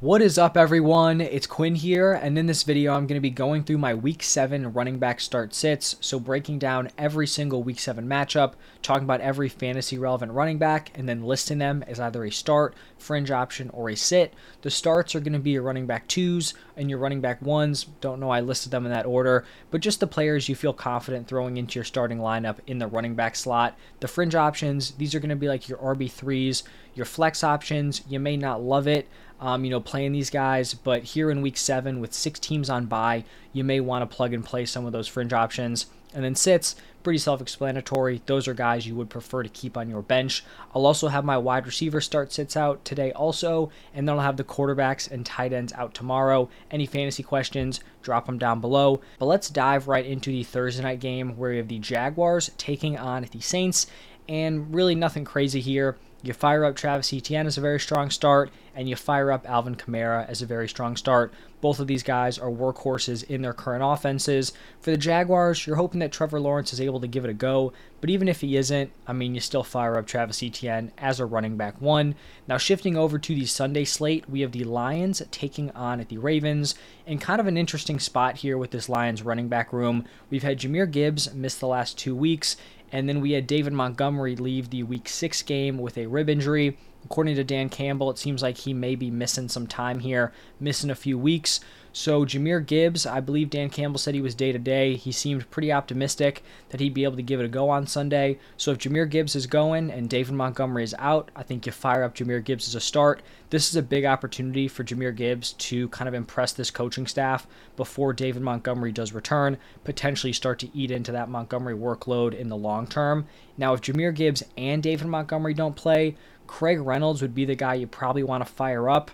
What is up, everyone? It's Quinn here, and in this video, I'm going to be going through my Week 7 running back start sits. So, breaking down every single Week 7 matchup, talking about every fantasy relevant running back, and then listing them as either a start, fringe option, or a sit. The starts are going to be your running back twos and your running back ones. Don't know I listed them in that order, but just the players you feel confident throwing into your starting lineup in the running back slot. The fringe options, these are going to be like your RB3s, your flex options. You may not love it um, you know, playing these guys. But here in week seven, with six teams on bye, you may want to plug and play some of those fringe options. And then sits, pretty self explanatory. Those are guys you would prefer to keep on your bench. I'll also have my wide receiver start sits out today, also. And then I'll have the quarterbacks and tight ends out tomorrow. Any fantasy questions, drop them down below. But let's dive right into the Thursday night game where we have the Jaguars taking on the Saints. And really nothing crazy here. You fire up Travis Etienne as a very strong start, and you fire up Alvin Kamara as a very strong start. Both of these guys are workhorses in their current offenses. For the Jaguars, you're hoping that Trevor Lawrence is able to give it a go, but even if he isn't, I mean, you still fire up Travis Etienne as a running back one. Now, shifting over to the Sunday slate, we have the Lions taking on at the Ravens, and kind of an interesting spot here with this Lions running back room. We've had Jahmyr Gibbs miss the last two weeks, and then we had David Montgomery leave the week six game with a rib injury. According to Dan Campbell, it seems like he may be missing some time here, missing a few weeks. So Jahmyr Gibbs, I believe Dan Campbell said he was day to day. He seemed pretty optimistic that he'd be able to give it a go on Sunday. So if Jahmyr Gibbs is going and David Montgomery is out, I think you fire up Jahmyr Gibbs as a start. This is a big opportunity for Jahmyr Gibbs to kind of impress this coaching staff before David Montgomery does return, potentially start to eat into that Montgomery workload in the long term. Now, if Jahmyr Gibbs and David Montgomery don't play, Craig Reynolds would be the guy you probably want to fire up.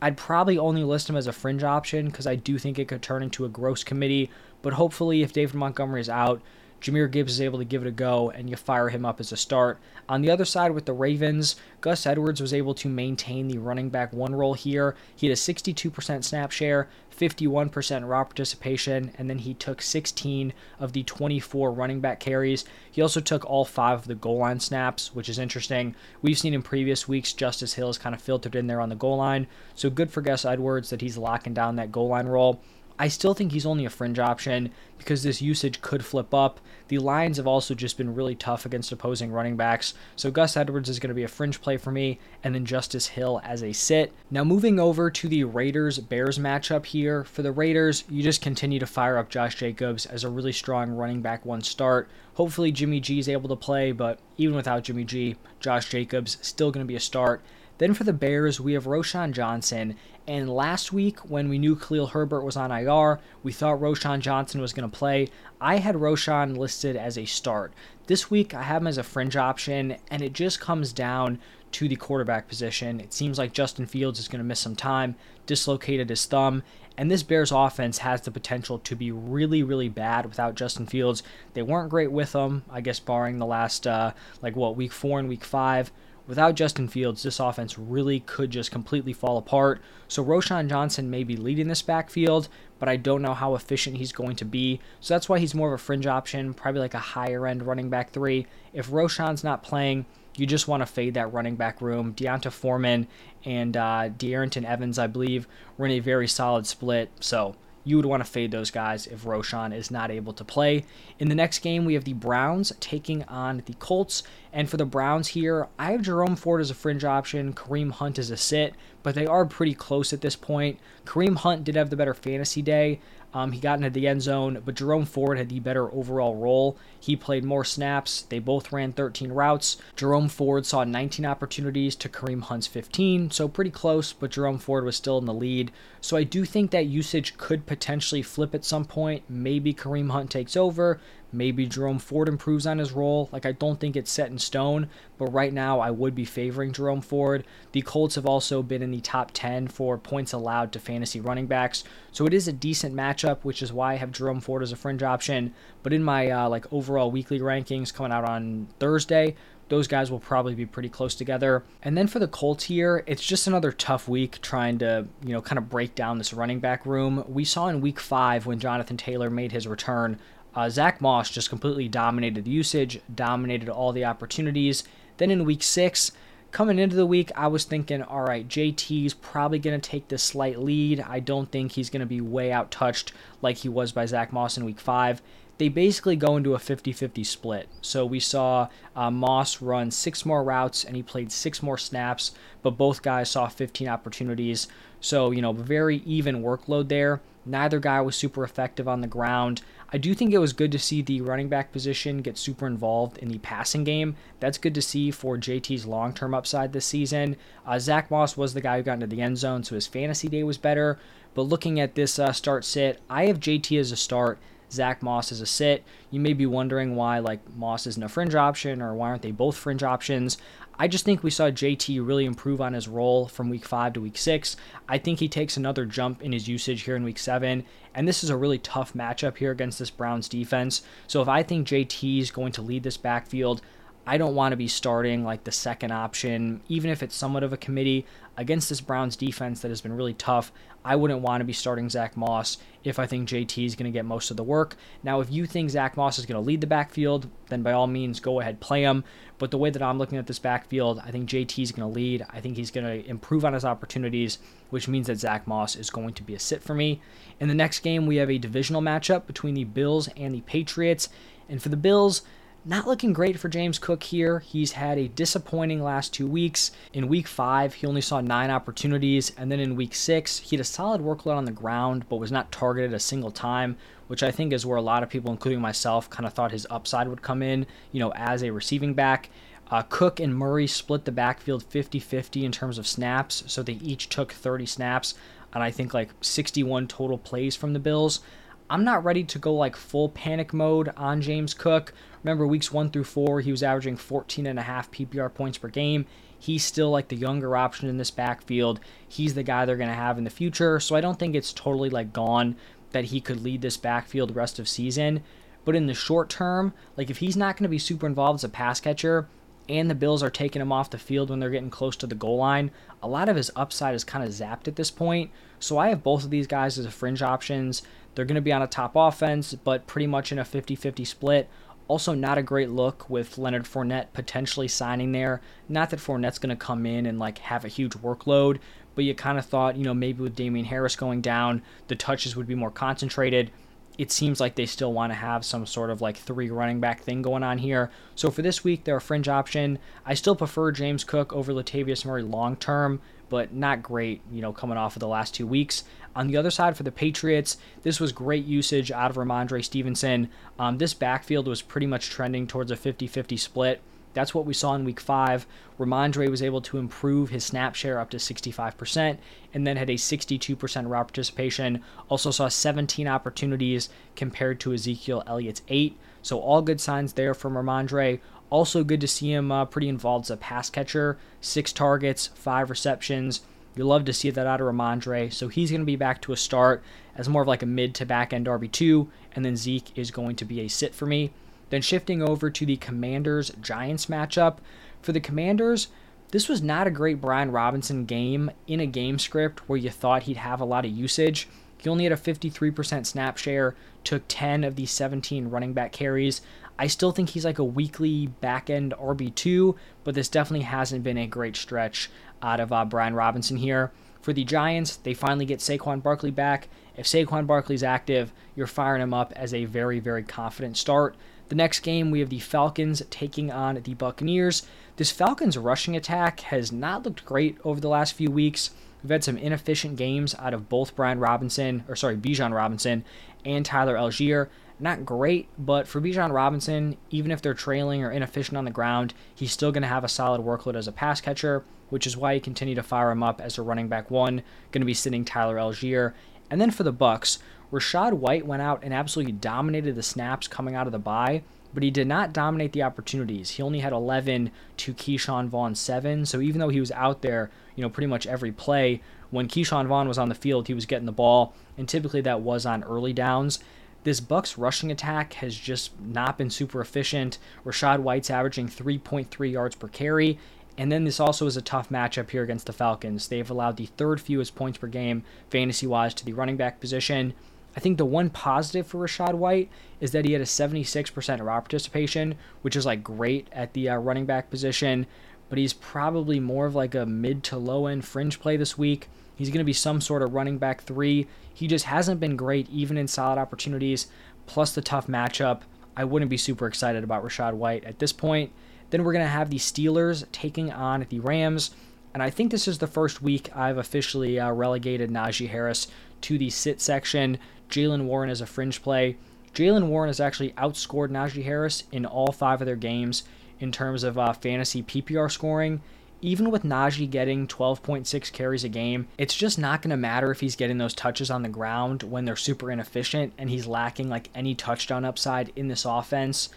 I'd probably only list him as a fringe option because I do think it could turn into a gross committee. But hopefully, if David Montgomery is out, Jahmyr Gibbs is able to give it a go and you fire him up as a start. On the other side with the Ravens, Gus Edwards was able to maintain the running back one role here. He had a 62% snap share, 51% raw participation, and then he took 16 of the 24 running back carries. He also took all five of the goal line snaps, which is interesting. We've seen in previous weeks Justice Hill is kind of filtered in there on the goal line, so good for Gus Edwards that he's locking down that goal line role. I still think he's only a fringe option because this usage could flip up. The Lions have also just been really tough against opposing running backs, so Gus Edwards is going to be a fringe play for me, and then Justice Hill as a sit. Now, moving over to the Raiders Bears matchup here. For the Raiders, you just continue to fire up Josh Jacobs as a really strong running back one start. Hopefully, Jimmy G is able to play, but even without Jimmy G, Josh Jacobs still going to be a start. Then for the Bears, we have Roschon Johnson. And last week, when we knew Khalil Herbert was on IR, we thought Roschon Johnson was going to play. I had Roschon listed as a start. This week, I have him as a fringe option, and it just comes down to the quarterback position. It seems like Justin Fields is going to miss some time, dislocated his thumb, and this Bears offense has the potential to be really, really bad without Justin Fields. They weren't great with him, I guess, barring the last, uh, like, what, week four and week five without Justin Fields, this offense really could just completely fall apart. So Roschon Johnson may be leading this backfield, but I don't know how efficient he's going to be. So that's why he's more of a fringe option, probably like a higher end running back three. If Roschon's not playing, you just want to fade that running back room. D'Onta Foreman and uh, Darrynton Evans, I believe, were in a very solid split. So you would want to fade those guys if Roschon is not able to play. In the next game, we have the Browns taking on the Colts. And for the Browns here, I have Jerome Ford as a fringe option, Kareem Hunt as a sit, but they are pretty close at this point. Kareem Hunt did have the better fantasy day. Um, he got into the end zone, but Jerome Ford had the better overall role. He played more snaps. They both ran 13 routes. Jerome Ford saw 19 opportunities to Kareem Hunt's 15, so pretty close, but Jerome Ford was still in the lead. So I do think that usage could potentially flip at some point. Maybe Kareem Hunt takes over. Maybe Jerome Ford improves on his role. Like, I don't think it's set in stone, but right now I would be favoring Jerome Ford. The Colts have also been in the top 10 for points allowed to fantasy running backs, so it is a decent matchup, which is why I have Jerome Ford as a fringe option. But in my uh, like overall weekly rankings coming out on Thursday, those guys will probably be pretty close together. And then for the Colts here, it's just another tough week trying to, you know, kind of break down this running back room. We saw in week five when Jonathan Taylor made his return uh, Zach Moss just completely dominated the usage, dominated all the opportunities. Then in week six, coming into the week, I was thinking, all right, JT's probably going to take this slight lead. I don't think he's going to be way out touched like he was by Zach Moss in week five. They basically go into a 50 50 split. So we saw uh, Moss run six more routes and he played six more snaps, but both guys saw 15 opportunities. So, you know, very even workload there. Neither guy was super effective on the ground. I do think it was good to see the running back position get super involved in the passing game. That's good to see for JT's long term upside this season. Uh, Zach Moss was the guy who got into the end zone, so his fantasy day was better. But looking at this uh, start sit, I have JT as a start. Zach Moss as a sit. You may be wondering why like Moss isn't a fringe option or why aren't they both fringe options. I just think we saw JT really improve on his role from week five to week six. I think he takes another jump in his usage here in week seven. And this is a really tough matchup here against this Browns defense. So if I think JT is going to lead this backfield, I don't want to be starting like the second option, even if it's somewhat of a committee against this Browns defense that has been really tough. I wouldn't want to be starting Zach Moss if I think JT is going to get most of the work. Now, if you think Zach Moss is going to lead the backfield, then by all means go ahead play him. But the way that I'm looking at this backfield, I think JT is going to lead. I think he's going to improve on his opportunities, which means that Zach Moss is going to be a sit for me. In the next game, we have a divisional matchup between the Bills and the Patriots. And for the Bills, not looking great for James Cook here. He's had a disappointing last two weeks. In week five, he only saw nine opportunities, and then in week six, he had a solid workload on the ground, but was not targeted a single time, which I think is where a lot of people, including myself, kind of thought his upside would come in, you know, as a receiving back. Uh, Cook and Murray split the backfield 50 50 in terms of snaps, so they each took 30 snaps, and I think like 61 total plays from the Bills. I'm not ready to go like full panic mode on James Cook. Remember, weeks one through four, he was averaging 14 and a half PPR points per game. He's still like the younger option in this backfield. He's the guy they're going to have in the future. So I don't think it's totally like gone that he could lead this backfield rest of season. But in the short term, like if he's not going to be super involved as a pass catcher, and the Bills are taking him off the field when they're getting close to the goal line, a lot of his upside is kind of zapped at this point. So I have both of these guys as a fringe options. They're going to be on a top offense, but pretty much in a 50 50 split. Also, not a great look with Leonard Fournette potentially signing there. Not that Fournette's going to come in and like have a huge workload, but you kind of thought, you know, maybe with Damien Harris going down, the touches would be more concentrated. It seems like they still want to have some sort of like three running back thing going on here. So for this week, they're a fringe option. I still prefer James Cook over Latavius Murray long term, but not great, you know, coming off of the last two weeks. On the other side for the Patriots, this was great usage out of Rhamondre Stevenson. Um, this backfield was pretty much trending towards a 50 50 split. That's what we saw in week five. Rhamondre was able to improve his snap share up to 65% and then had a 62% route participation. Also saw 17 opportunities compared to Ezekiel Elliott's 8. So, all good signs there from Rhamondre. Also, good to see him uh, pretty involved as a pass catcher. Six targets, five receptions. You love to see that out of Rhamondre. So he's going to be back to a start as more of like a mid to back end RB2. And then Zeke is going to be a sit for me. Then shifting over to the Commanders Giants matchup. For the Commanders, this was not a great Brian Robinson game in a game script where you thought he'd have a lot of usage. He only had a 53% snap share, took 10 of the 17 running back carries. I still think he's like a weekly back end RB2, but this definitely hasn't been a great stretch out of uh, Brian Robinson here. For the Giants, they finally get Saquon Barkley back. If Saquon Barkley's active, you're firing him up as a very, very confident start. The next game, we have the Falcons taking on the Buccaneers. This Falcons rushing attack has not looked great over the last few weeks. We've had some inefficient games out of both Brian Robinson, or sorry, Bijan Robinson, and Tyler Allgeier. Not great, but for Bijan Robinson, even if they're trailing or inefficient on the ground, he's still going to have a solid workload as a pass catcher which is why you continue to fire him up as a running back one. Going to be sitting Tyler Allgeier. And then for the Bucks, Rachaad White went out and absolutely dominated the snaps coming out of the bye, but he did not dominate the opportunities. He only had 11 to Ke'Shawn Vaughn 7. So even though he was out there, you know, pretty much every play, when Ke'Shawn Vaughn was on the field, he was getting the ball, and typically that was on early downs. This Bucks rushing attack has just not been super efficient. Rachaad White's averaging 3.3 yards per carry, and then this also is a tough matchup here against the Falcons. They've allowed the third fewest points per game, fantasy wise, to the running back position. I think the one positive for Rachaad White is that he had a 76% route participation, which is like great at the uh, running back position. but he's probably more of like a mid to low end fringe play this week. He's going to be some sort of running back three. He just hasn't been great, even in solid opportunities, plus the tough matchup. I wouldn't be super excited about Rachaad White at this point. Then we're going to have the Steelers taking on the Rams. And I think this is the first week I've officially uh, relegated Najee Harris to the sit section. Jaylen Warren is a fringe play. Jaylen Warren has actually outscored Najee Harris in all five of their games in terms of uh, fantasy PPR scoring. Even with Najee getting 12.6 carries a game, it's just not going to matter if he's getting those touches on the ground when they're super inefficient and he's lacking like any touchdown upside in this offense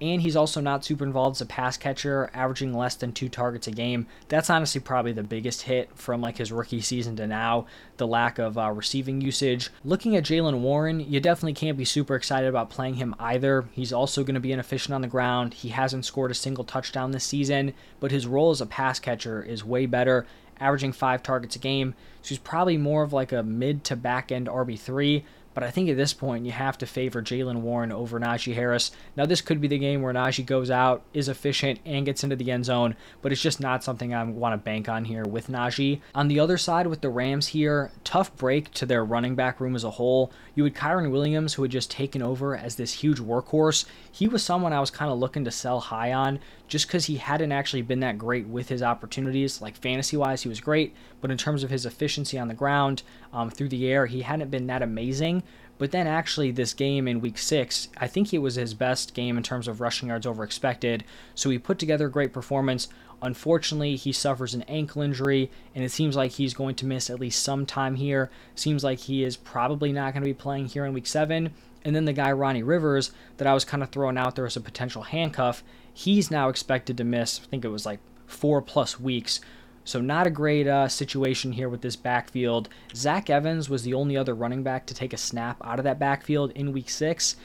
and he's also not super involved as a pass catcher, averaging less than two targets a game. That's honestly probably the biggest hit from like his rookie season to now, the lack of uh, receiving usage. Looking at Jaylen Warren, you definitely can't be super excited about playing him either. He's also going to be inefficient on the ground. He hasn't scored a single touchdown this season, but his role as a pass catcher is way better, averaging five targets a game. So he's probably more of like a mid to back end RB3 but I think at this point, you have to favor Jaylen Warren over Najee Harris. Now, this could be the game where Najee goes out, is efficient, and gets into the end zone, but it's just not something I want to bank on here with Najee. On the other side, with the Rams here, tough break to their running back room as a whole. You had Kyren Williams, who had just taken over as this huge workhorse. He was someone I was kind of looking to sell high on just because he hadn't actually been that great with his opportunities. Like fantasy wise, he was great, but in terms of his efficiency on the ground, um, through the air, he hadn't been that amazing. But then actually, this game in week six, I think it was his best game in terms of rushing yards over expected. So he put together a great performance. Unfortunately, he suffers an ankle injury, and it seems like he's going to miss at least some time here. Seems like he is probably not going to be playing here in week seven. And then the guy, Ronnie Rivers, that I was kind of throwing out there as a potential handcuff, he's now expected to miss, I think it was like four plus weeks. So, not a great uh, situation here with this backfield. Zach Evans was the only other running back to take a snap out of that backfield in week six.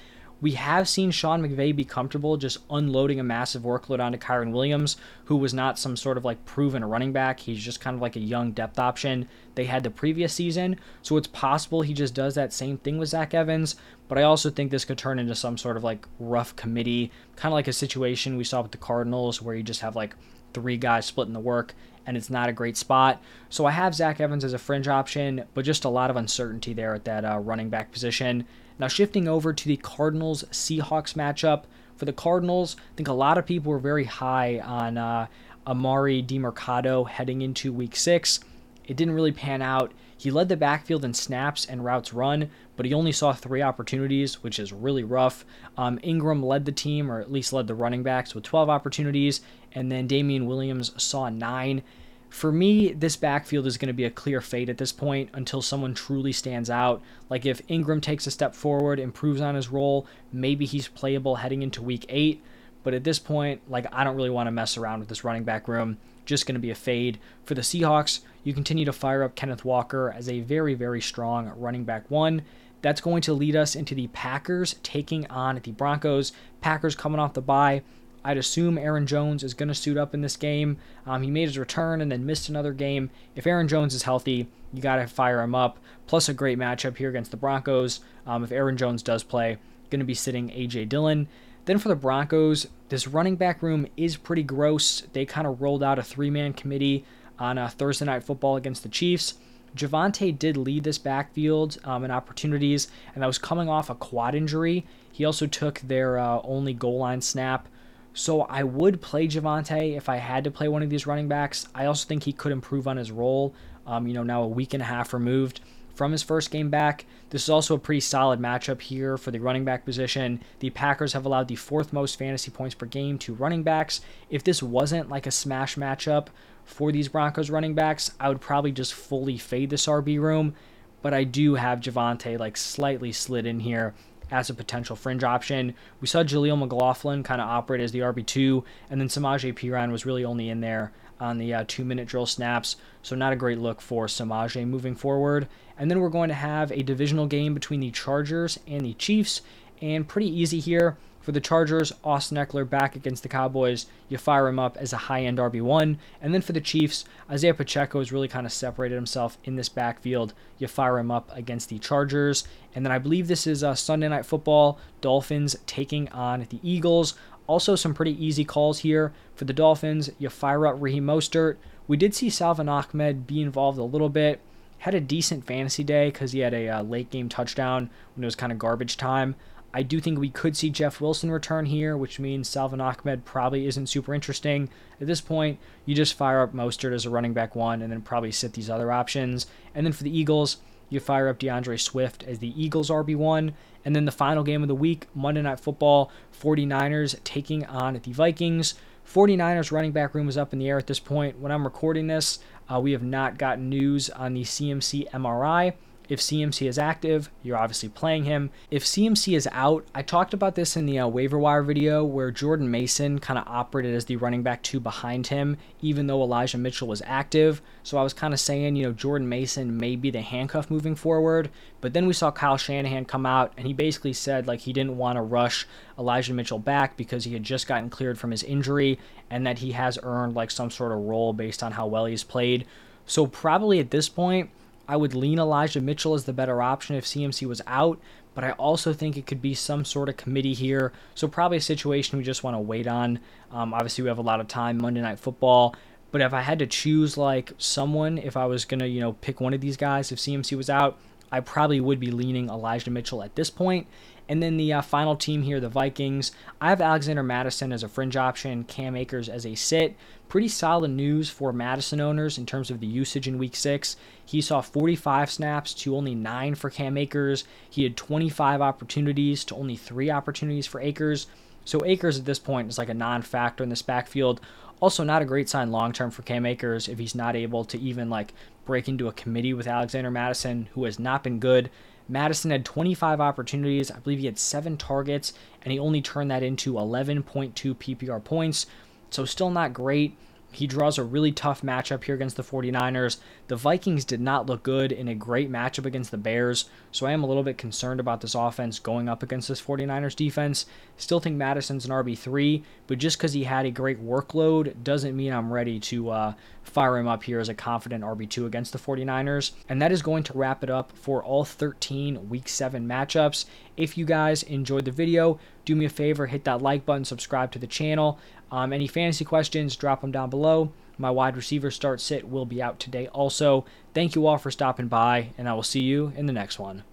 We have seen Sean McVay be comfortable just unloading a massive workload onto Kyren Williams, who was not some sort of like proven running back. He's just kind of like a young depth option they had the previous season. So it's possible he just does that same thing with Zach Evans. But I also think this could turn into some sort of like rough committee, kind of like a situation we saw with the Cardinals where you just have like three guys splitting the work and it's not a great spot. So I have Zach Evans as a fringe option, but just a lot of uncertainty there at that uh, running back position. Now, shifting over to the Cardinals Seahawks matchup. For the Cardinals, I think a lot of people were very high on uh, Emari Demercado heading into week six. It didn't really pan out. He led the backfield in snaps and routes run, but he only saw three opportunities, which is really rough. Um, Ingram led the team, or at least led the running backs, with 12 opportunities, and then Damien Williams saw nine. For me, this backfield is going to be a clear fade at this point until someone truly stands out. Like if Ingram takes a step forward, improves on his role, maybe he's playable heading into week eight. But at this point, like I don't really want to mess around with this running back room. Just going to be a fade. For the Seahawks, you continue to fire up Kenneth Walker as a very, very strong running back one. That's going to lead us into the Packers taking on the Broncos. Packers coming off the bye. I'd assume Aaron Jones is going to suit up in this game. Um, he made his return and then missed another game. If Aaron Jones is healthy, you got to fire him up. Plus, a great matchup here against the Broncos. Um, if Aaron Jones does play, going to be sitting A.J. Dillon. Then for the Broncos, this running back room is pretty gross. They kind of rolled out a three man committee on a uh, Thursday Night Football against the Chiefs. Javonte did lead this backfield um, in opportunities, and that was coming off a quad injury. He also took their uh, only goal line snap so I would play Javonte if I had to play one of these running backs. I also think he could improve on his role. Um, you know, now a week and a half removed from his first game back. This is also a pretty solid matchup here for the running back position. The Packers have allowed the fourth most fantasy points per game to running backs. If this wasn't like a smash matchup for these Broncos running backs, I would probably just fully fade this RB room. But I do have Javonte like slightly slid in here as a potential fringe option. We saw Jaleel McLaughlin kind of operate as the RB2, and then Samaje Perine was really only in there on the uh, two minute drill snaps, so not a great look for Samaje moving forward. And then we're going to have a divisional game between the Chargers and the Chiefs, and pretty easy here. For the Chargers, Austin Ekeler back against the Cowboys. You fire him up as a high end RB1. And then for the Chiefs, Isaiah Pacheco has really kind of separated himself in this backfield. You fire him up against the Chargers. And then I believe this is uh, Sunday Night Football. Dolphins taking on the Eagles. Also, some pretty easy calls here for the Dolphins. You fire up Raheem Mostert. We did see Salvon Ahmed be involved a little bit. Had a decent fantasy day because he had a uh, late game touchdown when it was kind of garbage time. I do think we could see Jeff Wilson return here, which means Salvon Ahmed probably isn't super interesting. At this point, you just fire up Mostert as a running back one and then probably sit these other options. And then for the Eagles, you fire up D'Andre Swift as the Eagles RB1. And then the final game of the week, Monday Night Football, 49ers taking on the Vikings. 49ers running back room is up in the air at this point. When I'm recording this, uh, we have not gotten news on the CMC MRI. If CMC is active, you're obviously playing him. If CMC is out, I talked about this in the uh, waiver wire video where Jordan Mason kind of operated as the running back two behind him, even though Elijah Mitchell was active. So I was kind of saying, you know, Jordan Mason may be the handcuff moving forward. But then we saw Kyle Shanahan come out and he basically said like he didn't want to rush Elijah Mitchell back because he had just gotten cleared from his injury and that he has earned like some sort of role based on how well he's played. So probably at this point, I would lean Elijah Mitchell as the better option if CMC was out, but I also think it could be some sort of committee here. So probably a situation we just want to wait on. Um, obviously, we have a lot of time Monday Night Football. But if I had to choose like someone, if I was gonna, you know, pick one of these guys, if CMC was out, I probably would be leaning Elijah Mitchell at this point. And then the uh, final team here, the Vikings. I have Alexander Mattison as a fringe option, Cam Akers as a sit. Pretty solid news for Mattison owners in terms of the usage in week six. He saw 45 snaps to only nine for Cam Akers. He had 25 opportunities to only three opportunities for Akers. So Akers at this point is like a non factor in this backfield. Also, not a great sign long term for Cam Akers if he's not able to even like break into a committee with Alexander Mattison, who has not been good. Mattison had 25 opportunities. I believe he had seven targets, and he only turned that into 11.2 PPR points. So, still not great. He draws a really tough matchup here against the 49ers. The Vikings did not look good in a great matchup against the Bears, so I am a little bit concerned about this offense going up against this 49ers defense. Still think Mattison's an RB3, but just because he had a great workload doesn't mean I'm ready to uh, fire him up here as a confident RB2 against the 49ers. And that is going to wrap it up for all 13 Week 7 matchups. If you guys enjoyed the video, do me a favor, hit that like button, subscribe to the channel. Um, any fantasy questions, drop them down below. My wide receiver start sit will be out today also. Thank you all for stopping by, and I will see you in the next one.